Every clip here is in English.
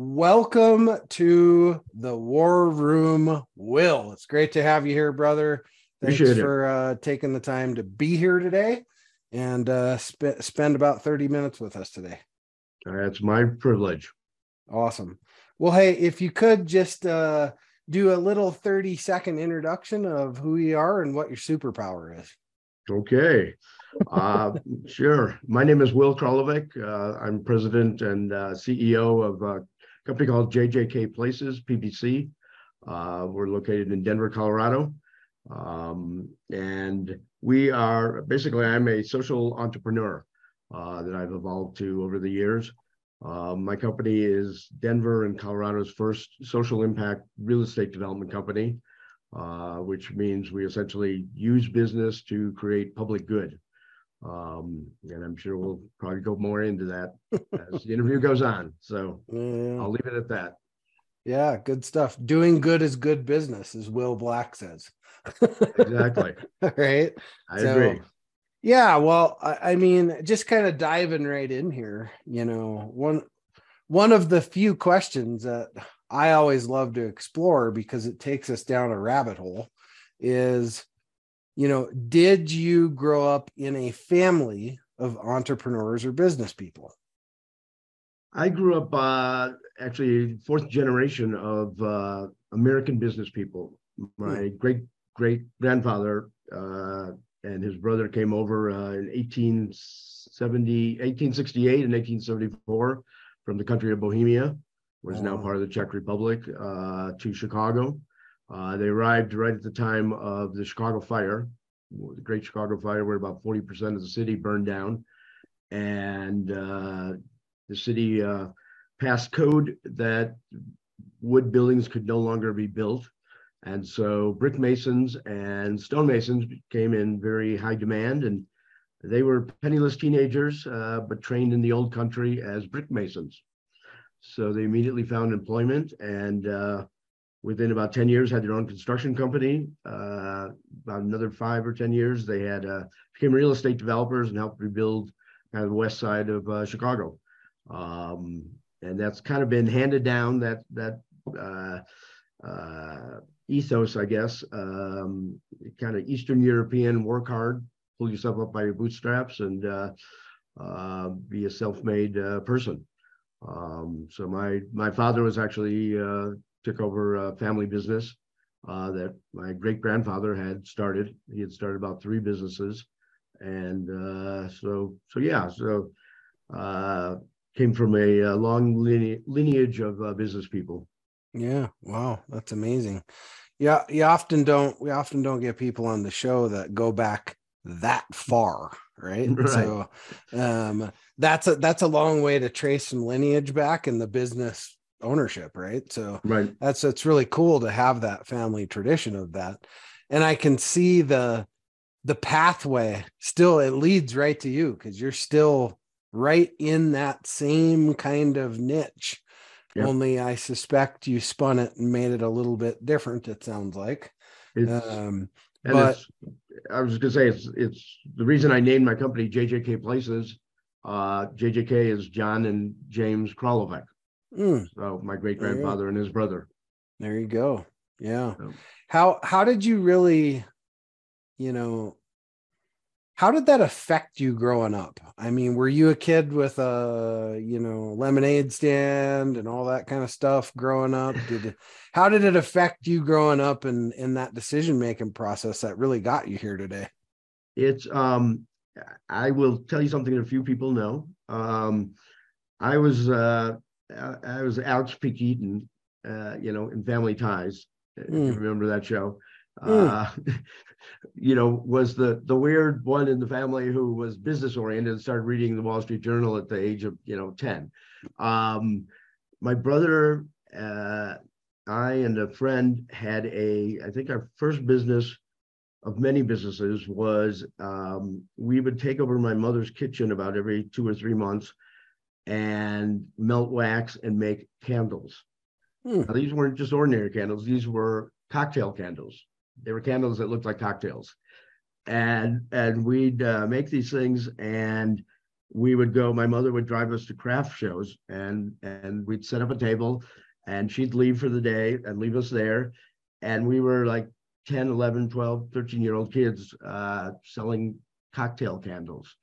Welcome to the War Room, Will. It's great to have you here, brother. Thanks Appreciate for uh, taking the time to be here today and uh, sp- spend about 30 minutes with us today. That's my privilege. Awesome. Well, hey, if you could just uh, do a little 30 second introduction of who you are and what your superpower is. Okay. Uh, sure. My name is Will Kralovec. Uh, I'm president and uh, CEO of a company called JJK Places, PBC. Uh, we're located in Denver, Colorado. Um, and we are basically, I'm a social entrepreneur uh, that I've evolved to over the years. Uh, my company is Denver and Colorado's first social impact real estate development company, uh, which means we essentially use business to create public good. Um, and I'm sure we'll probably go more into that as the interview goes on. So Yeah. I'll leave it at that. yeah, good stuff. Doing good is good business, as Will Black says. Exactly. right. I So, agree. Yeah, well, I, I mean, just kind of diving right in here, you know, one one of the few questions that I always love to explore because it takes us down a rabbit hole is, you know, did you grow up in a family of entrepreneurs or business people? I grew up uh, actually fourth generation of uh, American business people. My great great grandfather uh, and his brother came over uh, in 1870, 1868 and 1874 from the country of Bohemia, what is now part of the Czech Republic, uh, to Chicago. Uh, they arrived right at the time of the Chicago fire, the Great Chicago Fire, where about 40% of the city burned down. And uh, the city uh, passed code that wood buildings could no longer be built. And so brick masons and stonemasons came in very high demand and they were penniless teenagers, uh, but trained in the old country as brick masons. So they immediately found employment and uh, within about 10 years had their own construction company. Uh, about another five or 10 years, they had uh, became real estate developers and helped rebuild kind of the west side of uh, Chicago. Um, and that's kind of been handed down that that uh, uh, ethos, I guess. Um, kind of Eastern European, work hard, pull yourself up by your bootstraps, and uh, be a self-made person. Um, so my my father was actually took over a family business uh, that my great grandfather had started. He had started about three businesses, and uh, so so yeah, so uh, came from a, uh long line- lineage of uh, business people. Yeah, wow, that's amazing. Yeah, you often don't we often don't get people on the show that go back that far, right? Right. So um that's a that's a long way to trace some lineage back in the business ownership, right? So Right. that's it's really cool to have that family tradition of that. And I can see the the pathway still it leads right to you because you're still right in that same kind of niche Yep. only i suspect you spun it and made it a little bit different it sounds like It's, um and but it's, I was gonna say it's it's the reason I named my company JJK Places. Uh, JJK is John and James Kralovec. Mm, So my great There you go. grandfather and his brother. there you go. Yeah. So- how how did you really you know how did that affect you growing up? I mean were you a kid with a you know lemonade stand and all that kind of stuff growing up? Did it, how did it affect you growing up and in that decision making process that really got you here today? It's um I will tell you something that a few people know. Um I was uh I I was Alex P. Keaton, uh, you know, in Family Ties. If you Mm. remember that show. Mm. Uh you know, was the the weird one in the family who was business oriented and started reading the Wall Street Journal at the age of, you know, 10. Um my brother, uh, I and a friend had a, I think our first business of many businesses was um, we would take over my mother's kitchen about every two or three months and melt wax and make candles. Hmm. Now, these weren't just ordinary candles, these were cocktail candles. They were candles that looked like cocktails. And and we'd uh, make these things and we would go my mother would drive us to craft shows and and we'd set up a table and she'd leave for the day and leave us there and we were like 10 11 12 13 year old kids uh, selling cocktail candles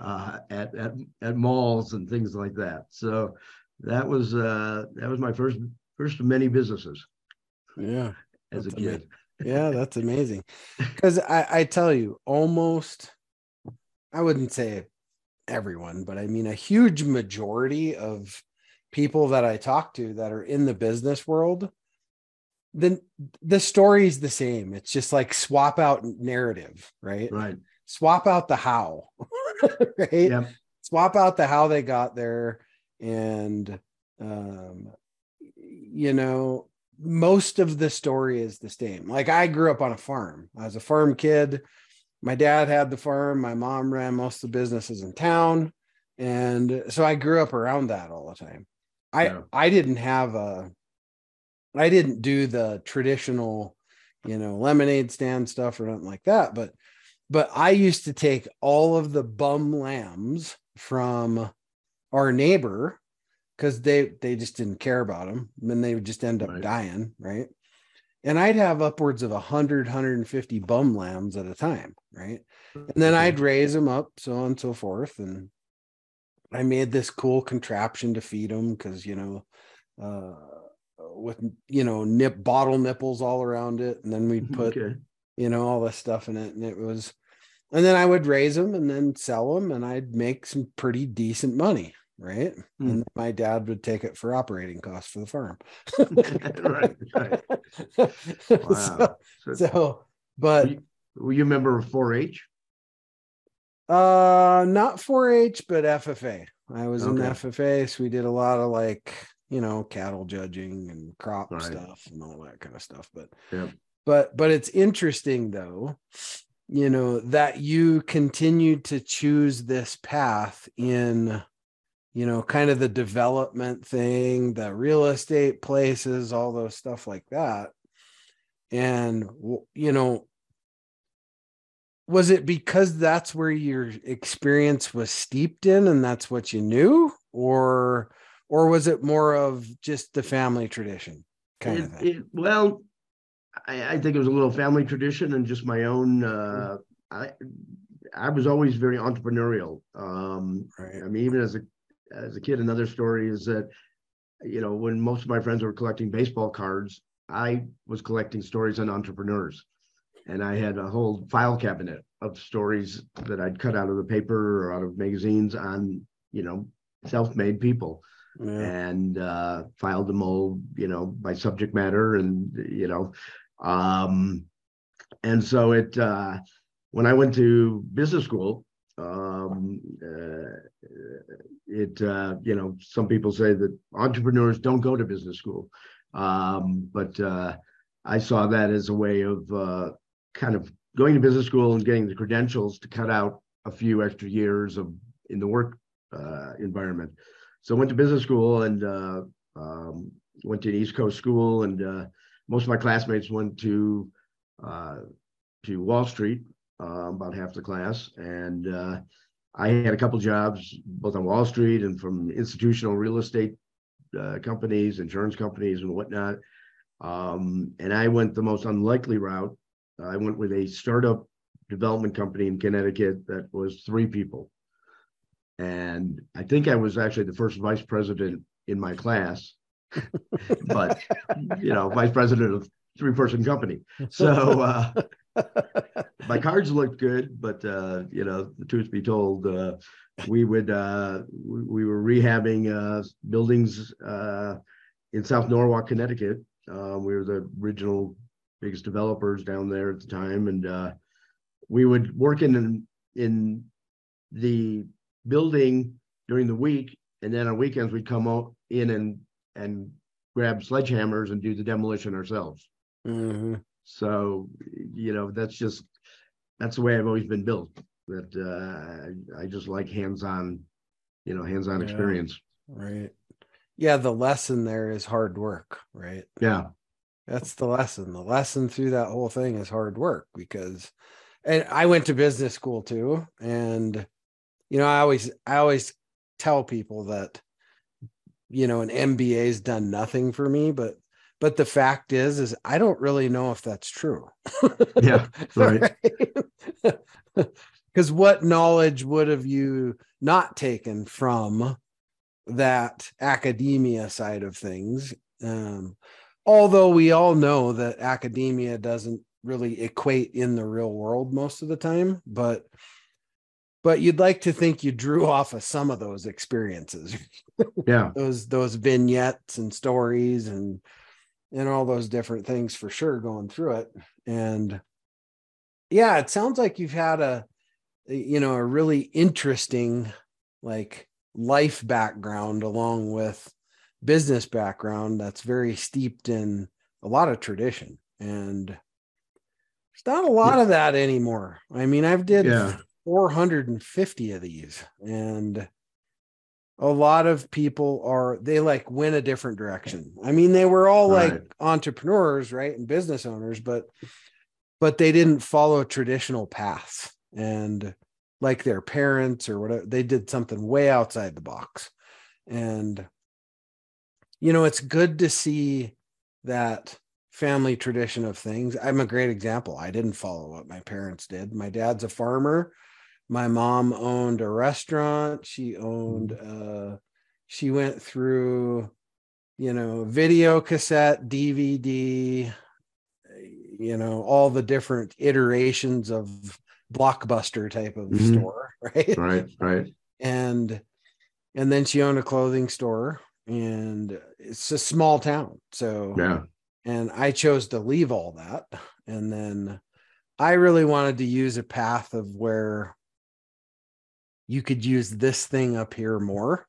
uh, at, at at malls and things like that so that was uh, that was my first first of many businesses yeah as a kid amazing. yeah that's amazing because I, I tell you almost i wouldn't say everyone, but I mean a huge majority of people that I talk to that are in the business world, then the story is the same. It's just like swap out narrative, right? Right. Swap out the how, right? Yep. Swap out the how they got there. And, um, you know, most of the story is the same. Like I grew up on a farm. I was a farm kid my dad had the farm my mom ran most of the businesses in town and so i grew up around that all the time i yeah. i didn't have a i didn't do the traditional you know lemonade stand stuff or nothing like that but but i used to take all of the bum lambs from our neighbor because they they just didn't care about them and they would just end up right. dying right and I'd have upwards of 100, 150 bum lambs at a time, right? And then I'd raise them up, so on and so forth. And I made this cool contraption to feed them because, you know, uh, with, you know, nip bottle nipples all around it. And then we'd put, okay. You know, all this stuff in it. And it was, and then I would raise them and then sell them and I'd make some pretty decent money right? Mm. And my dad would take it for operating costs for the farm. right, right. Wow. So, so but were you, you a member of 4-H? Uh, not 4-H, but FFA. I was okay. in FFA, so we did a lot of like you know cattle judging and crop right. stuff and all that kind of stuff. But yeah. But but it's interesting though you know that you continue to choose this path in you know, kind of the development thing, the real estate places, all those stuff like that. And, you know, was it because that's where your experience was steeped in and that's what you knew or or was it more of just the family tradition kind it, of thing? It, well I, I, think it was a little family tradition and just my own uh, i i was always very entrepreneurial um, right. i mean even as a as a kid, another story is that, you know, when most of my friends were collecting baseball cards, I was collecting stories on entrepreneurs. And I had a whole file cabinet of stories that I'd cut out of the paper or out of magazines on, you know, self-made people. Yeah. and uh, filed them all, you know, by subject matter, and you know, um, and so it. Uh, when I went to business school, um, uh, it uh, you know some people say that entrepreneurs don't go to business school um, but uh, i saw that as a way of uh, kind of going to business school and getting the credentials to cut out a few extra years of in the work uh, environment so I went to business school and uh, um, went to an east coast school and uh, most of my classmates went to to wall street about half the class and I had a couple jobs both on Wall Street and from institutional real estate uh, companies, insurance companies, and whatnot. Um, and I went the most unlikely route. I went with a startup development company in Connecticut that was three people. And I think I was actually the first vice president in my class, but you know, vice president of three person company. So uh, my cards looked good, but uh, you know, the truth be told, uh, we would uh, we, we, were rehabbing uh, buildings uh, in South Norwalk, Connecticut. Uh, we were the original biggest developers down there at the time, and we would work in in the building during the week, and then on weekends we'd come out in and and grab sledgehammers and do the demolition ourselves. hmm So, you know, that's just that's the way I've always been built. That uh, I, I just like hands-on, you know, hands-on Yeah. experience. Right. Yeah, the lesson there is hard work, right? Yeah, That's the lesson. The lesson through that whole thing is hard work because and I went to business school too. And you know, I always I always tell people that you know, an MBA's done nothing for me, but but the fact is is I don't really know if that's true. Yeah, right. Because what knowledge would have you not taken from that academia side of things? Um, although we all know that academia doesn't really equate in the real world most of the time, but but you'd like to think you drew off of some of those experiences. Yeah, those those vignettes and stories and and all those different things for sure going through it. And yeah it sounds like you've had a you know a really interesting like life background along with business background that's very steeped in a lot of tradition. And there's not a lot of that anymore. I mean i've did Yeah. 450 of these. And a lot of people are they like went a different direction. I mean they were all like Right. entrepreneurs right and business owners but but they didn't follow traditional paths. And like their parents or whatever they did something way outside the box. And you know it's good to see that family tradition of things. I'm a great example. I didn't follow what my parents did. My dad's a farmer my mom owned a restaurant she owned uh she went through you know video cassette dvd you know all the different iterations of blockbuster type of Mhm. store right right, right. and and then she owned a clothing store and it's a small town so Yeah, and I chose to leave all that. And then I really wanted to use a path of where you could use this thing up here more.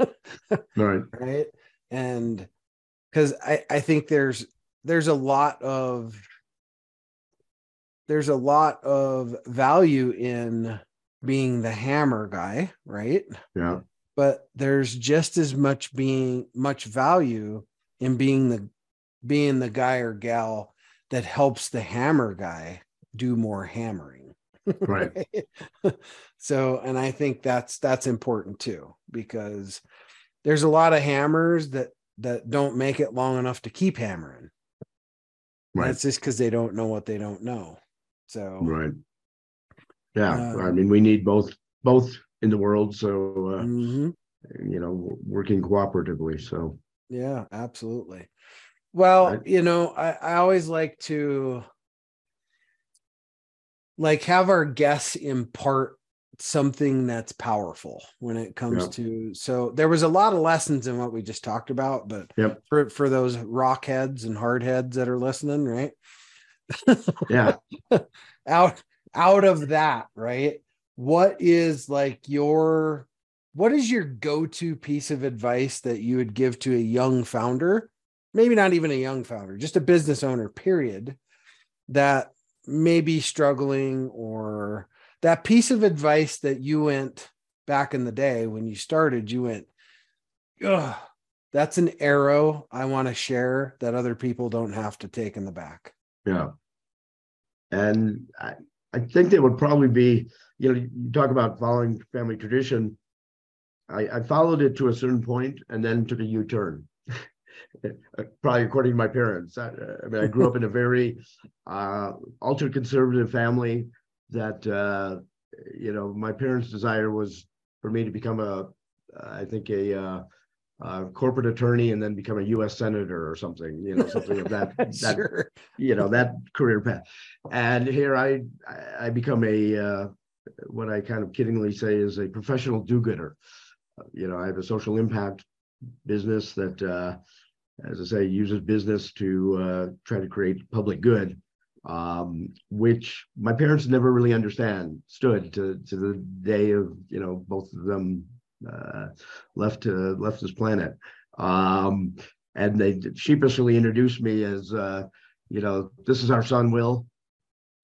right. right. And because I, I think there's there's a lot of there's a lot of value in being the hammer guy, right? Yeah, but there's just as much being much value in being the being the guy or gal that helps the hammer guy do more hammering Right. so and i think that's that's important too because there's a lot of hammers that that don't make it long enough to keep hammering right, that's just because they don't know what they don't know so right. Yeah, Um, I mean, we need both both in the world. So uh, mhm. you know, working cooperatively. So Yeah, absolutely. Well, Right. you know, I, I always like to like have our guests impart something that's powerful when it comes to so there was a lot of lessons in what we just talked about, but Yep. for for those rock heads and hard heads that are listening, right? yeah, out out of that right what is like your what is your go-to piece of advice that you would give to a young founder maybe not even a young founder just a business owner period that may be struggling or that piece of advice that you went back in the day when you started you went Ugh, that's an arrow i want to share that other people don't have to take in the back yeah. And I, I think there would probably be, you know, you talk about following family tradition. I, I followed it to a certain point and then took a U-turn. Probably according to my parents. I, I mean, I grew up in a very uh, ultra conservative family that, uh, you know, my parents' desire was for me to become a, I think a, uh, uh, corporate attorney and then become a U.S. senator or something, you know, something of that, that you know that career path and here i i I become a uh, what i kind of kiddingly say is a professional do-gooder Uh, you know i have a social impact business that uh, as i say uses business to uh, try to create public good um, which my parents never really understand stood to to the day of you know both of them uh, left left this planet Um, and they sheepishly introduced me as, uh, you know, this is our son, Will.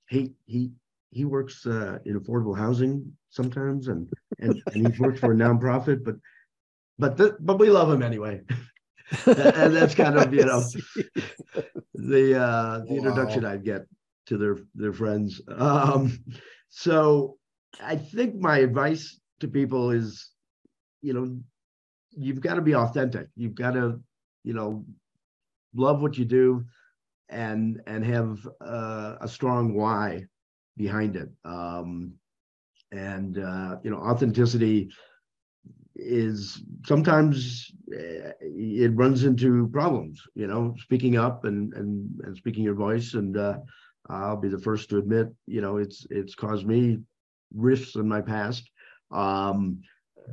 He, he, he works uh, in affordable housing sometimes and, and, and he's worked for a nonprofit, but, but, the, but we love him anyway. and that's kind of, you know, the, uh, the introduction I'd get to their, their friends. Um, so I think my advice to people is, you know, you've got to be authentic. You've got to, you know, love what you do and and have uh, a strong why behind it. Um, and uh, you know, authenticity is sometimes uh, it runs into problems. You know, speaking up and and and speaking your voice. And uh, I'll be the first to admit, you know, it's it's caused me rifts in my past. Um,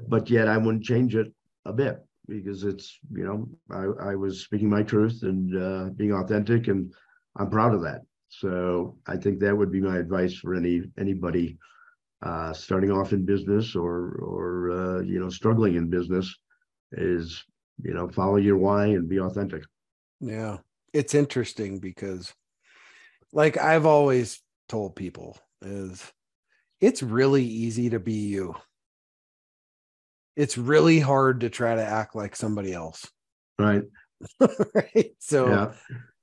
but yet I wouldn't change it a bit because it's you know I, I was speaking my truth and uh, being authentic and I'm proud of that. So I think that would be my advice for any anybody uh, starting off in business or or uh, you know struggling in business is you know follow your why and be authentic. Yeah. It's interesting because like I've always told people is it's really easy to be you. It's really hard to try to act like somebody else. Right. right. So Yeah.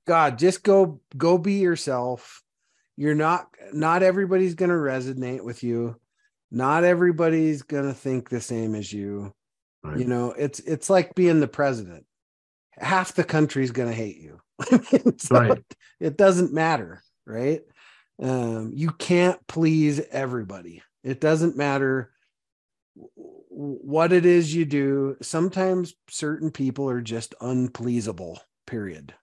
God, just go go be yourself. You're not not everybody's going to resonate with you. Not everybody's going to think the same as you. Right. You know, it's it's like being the president. Half the country's going to hate you. So Right. It doesn't matter, right? Um, you can't please everybody. It doesn't matter what it is you do. Sometimes certain people are just unpleasable, period.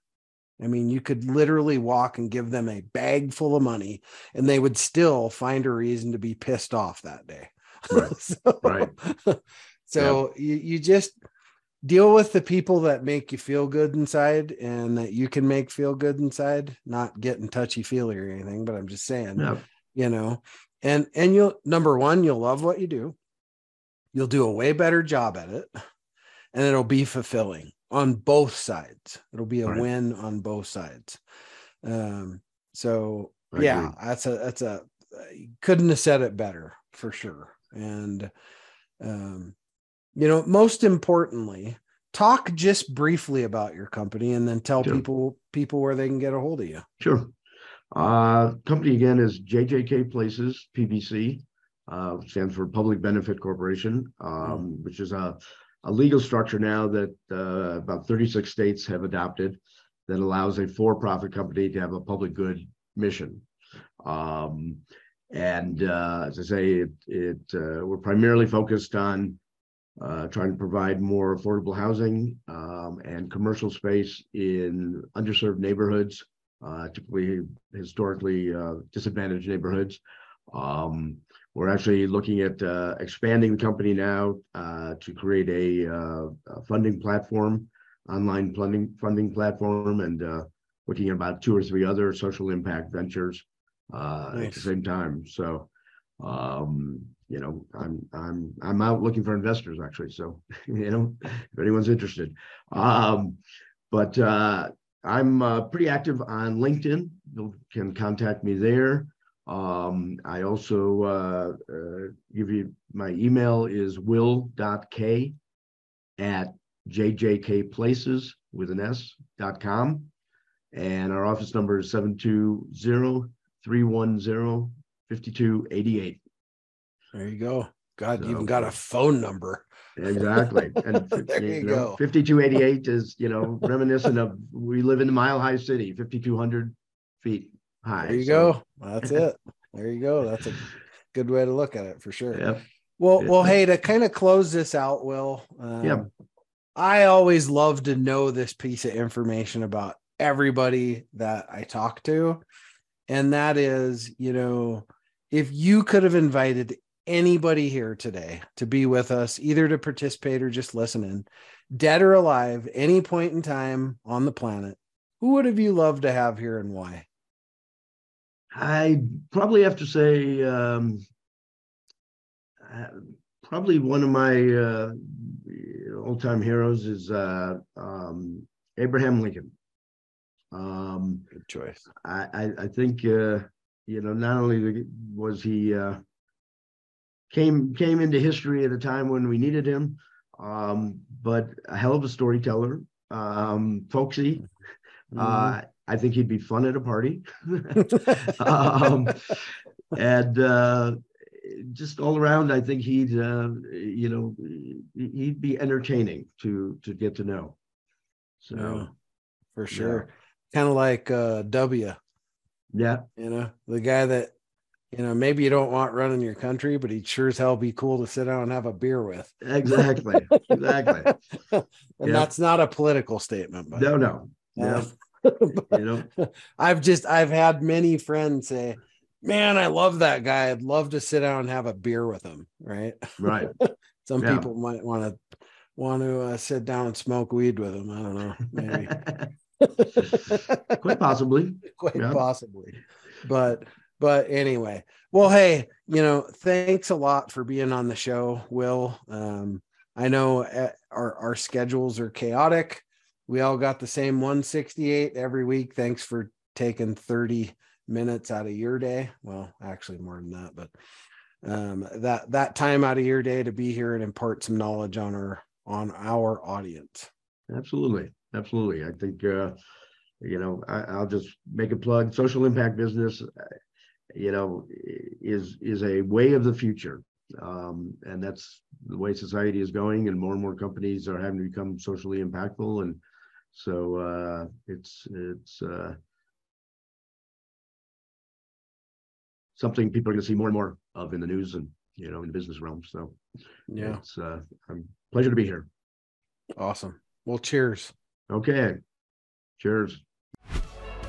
I mean, you could literally walk and give them a bag full of money and they would still find a reason to be pissed off that day. Right. so, Right. so you, you just deal with the people that make you feel good inside and that you can make feel good inside, not getting touchy feely or anything, but I'm just saying, Yeah. you know, and, and you'll, number one, you'll love what you do. You'll do a way better job at it and it'll be fulfilling on both sides. It'll be a Right. win on both sides. Um, so I yeah, agree. that's a that's a couldn't have said it better for sure. And um, you know, most importantly, talk just briefly about your company and then tell Sure. people people where they can get a hold of you. Sure. Uh, company again is JJK Places PBC, uh, stands for Public Benefit Corporation, um, which is a, a legal structure now that uh, about 36 states have adopted that allows a for-profit company to have a public good mission. Um, and uh, as I say, it, it uh, we're primarily focused on uh, trying to provide more affordable housing um, and commercial space in underserved neighborhoods uh, typically historically uh, disadvantaged neighborhoods. Um, we're actually looking at uh, expanding the company now uh, to create a, uh, a funding platform, online funding funding platform, and uh, looking at about two or three other social impact ventures uh, at the same time. So, um, you know, I'm I'm I'm out looking for investors actually. So, you know, if anyone's interested, um, but uh, I'm uh, pretty active on LinkedIn. You can contact me there. Um, I also uh, uh, give you my email is will.k at jjkplaces with an S dot com. And our office number is 720 310 5288. There you go. God, you even got a phone number. Exactly. And There you go. 5288 is, you know, reminiscent of we live in a mile high city, 5,200 feet high. There you so, go. That's it. There you go. That's a good way to look at it for sure. Yep. Well, well, hey, to kind of close this out, Will. Um, Yeah. I always love to know this piece of information about everybody that I talk to. And that is, you know, if you could have invited anybody here today to be with us, either to participate or just listening, dead or alive, any point in time on the planet, who would have you loved to have here and why? I probably have to say, um, uh, probably one of my uh, old time heroes is uh, um, Abraham Lincoln. Um, Good choice. I, I, I think uh, you know not only was he uh, came came into history at a time when we needed him, um, but a hell of a storyteller, um, folksy. Mm-hmm. I think he'd be fun at a party, um, and uh, just all around. I think he'd uh, you know he'd be entertaining to to get to know. So Yeah, for sure. Kind of like uh, W. yeah, You know, the guy that you know maybe you don't want running your country, but he'd sure as hell be cool to sit down and have a beer with. exactly, exactly. and Yeah. that's not a political statement, but No, no, no. You know, I've just I've had many friends say, "Man, I love that guy. I'd love to sit down and have a beer with him." Right? right. Some Yeah. people might want to want to uh, sit down and smoke weed with him. I don't know, maybe Quite possibly. quite Yeah. possibly. But but anyway, well, hey, you know, thanks a lot for being on the show, Will. Um, I know uh, our our schedules are chaotic. We all got the same 168 every week. Thanks for taking 30 minutes out of your day. Well, actually more than that, but um, that that time out of your day to be here and impart some knowledge on our on our audience. Absolutely. Absolutely. I think, uh, you know, I, I'll just make a plug. Social impact business, uh, you know, is is a way of the future. Um, and that's the way society is going, and more and more companies are having to become socially impactful. And so uh, it's it's uh, something people are going to see more and more of in the news and you know in the business realm. So Yeah, it's uh, a pleasure to be here. awesome. Well, cheers. Okay. Cheers.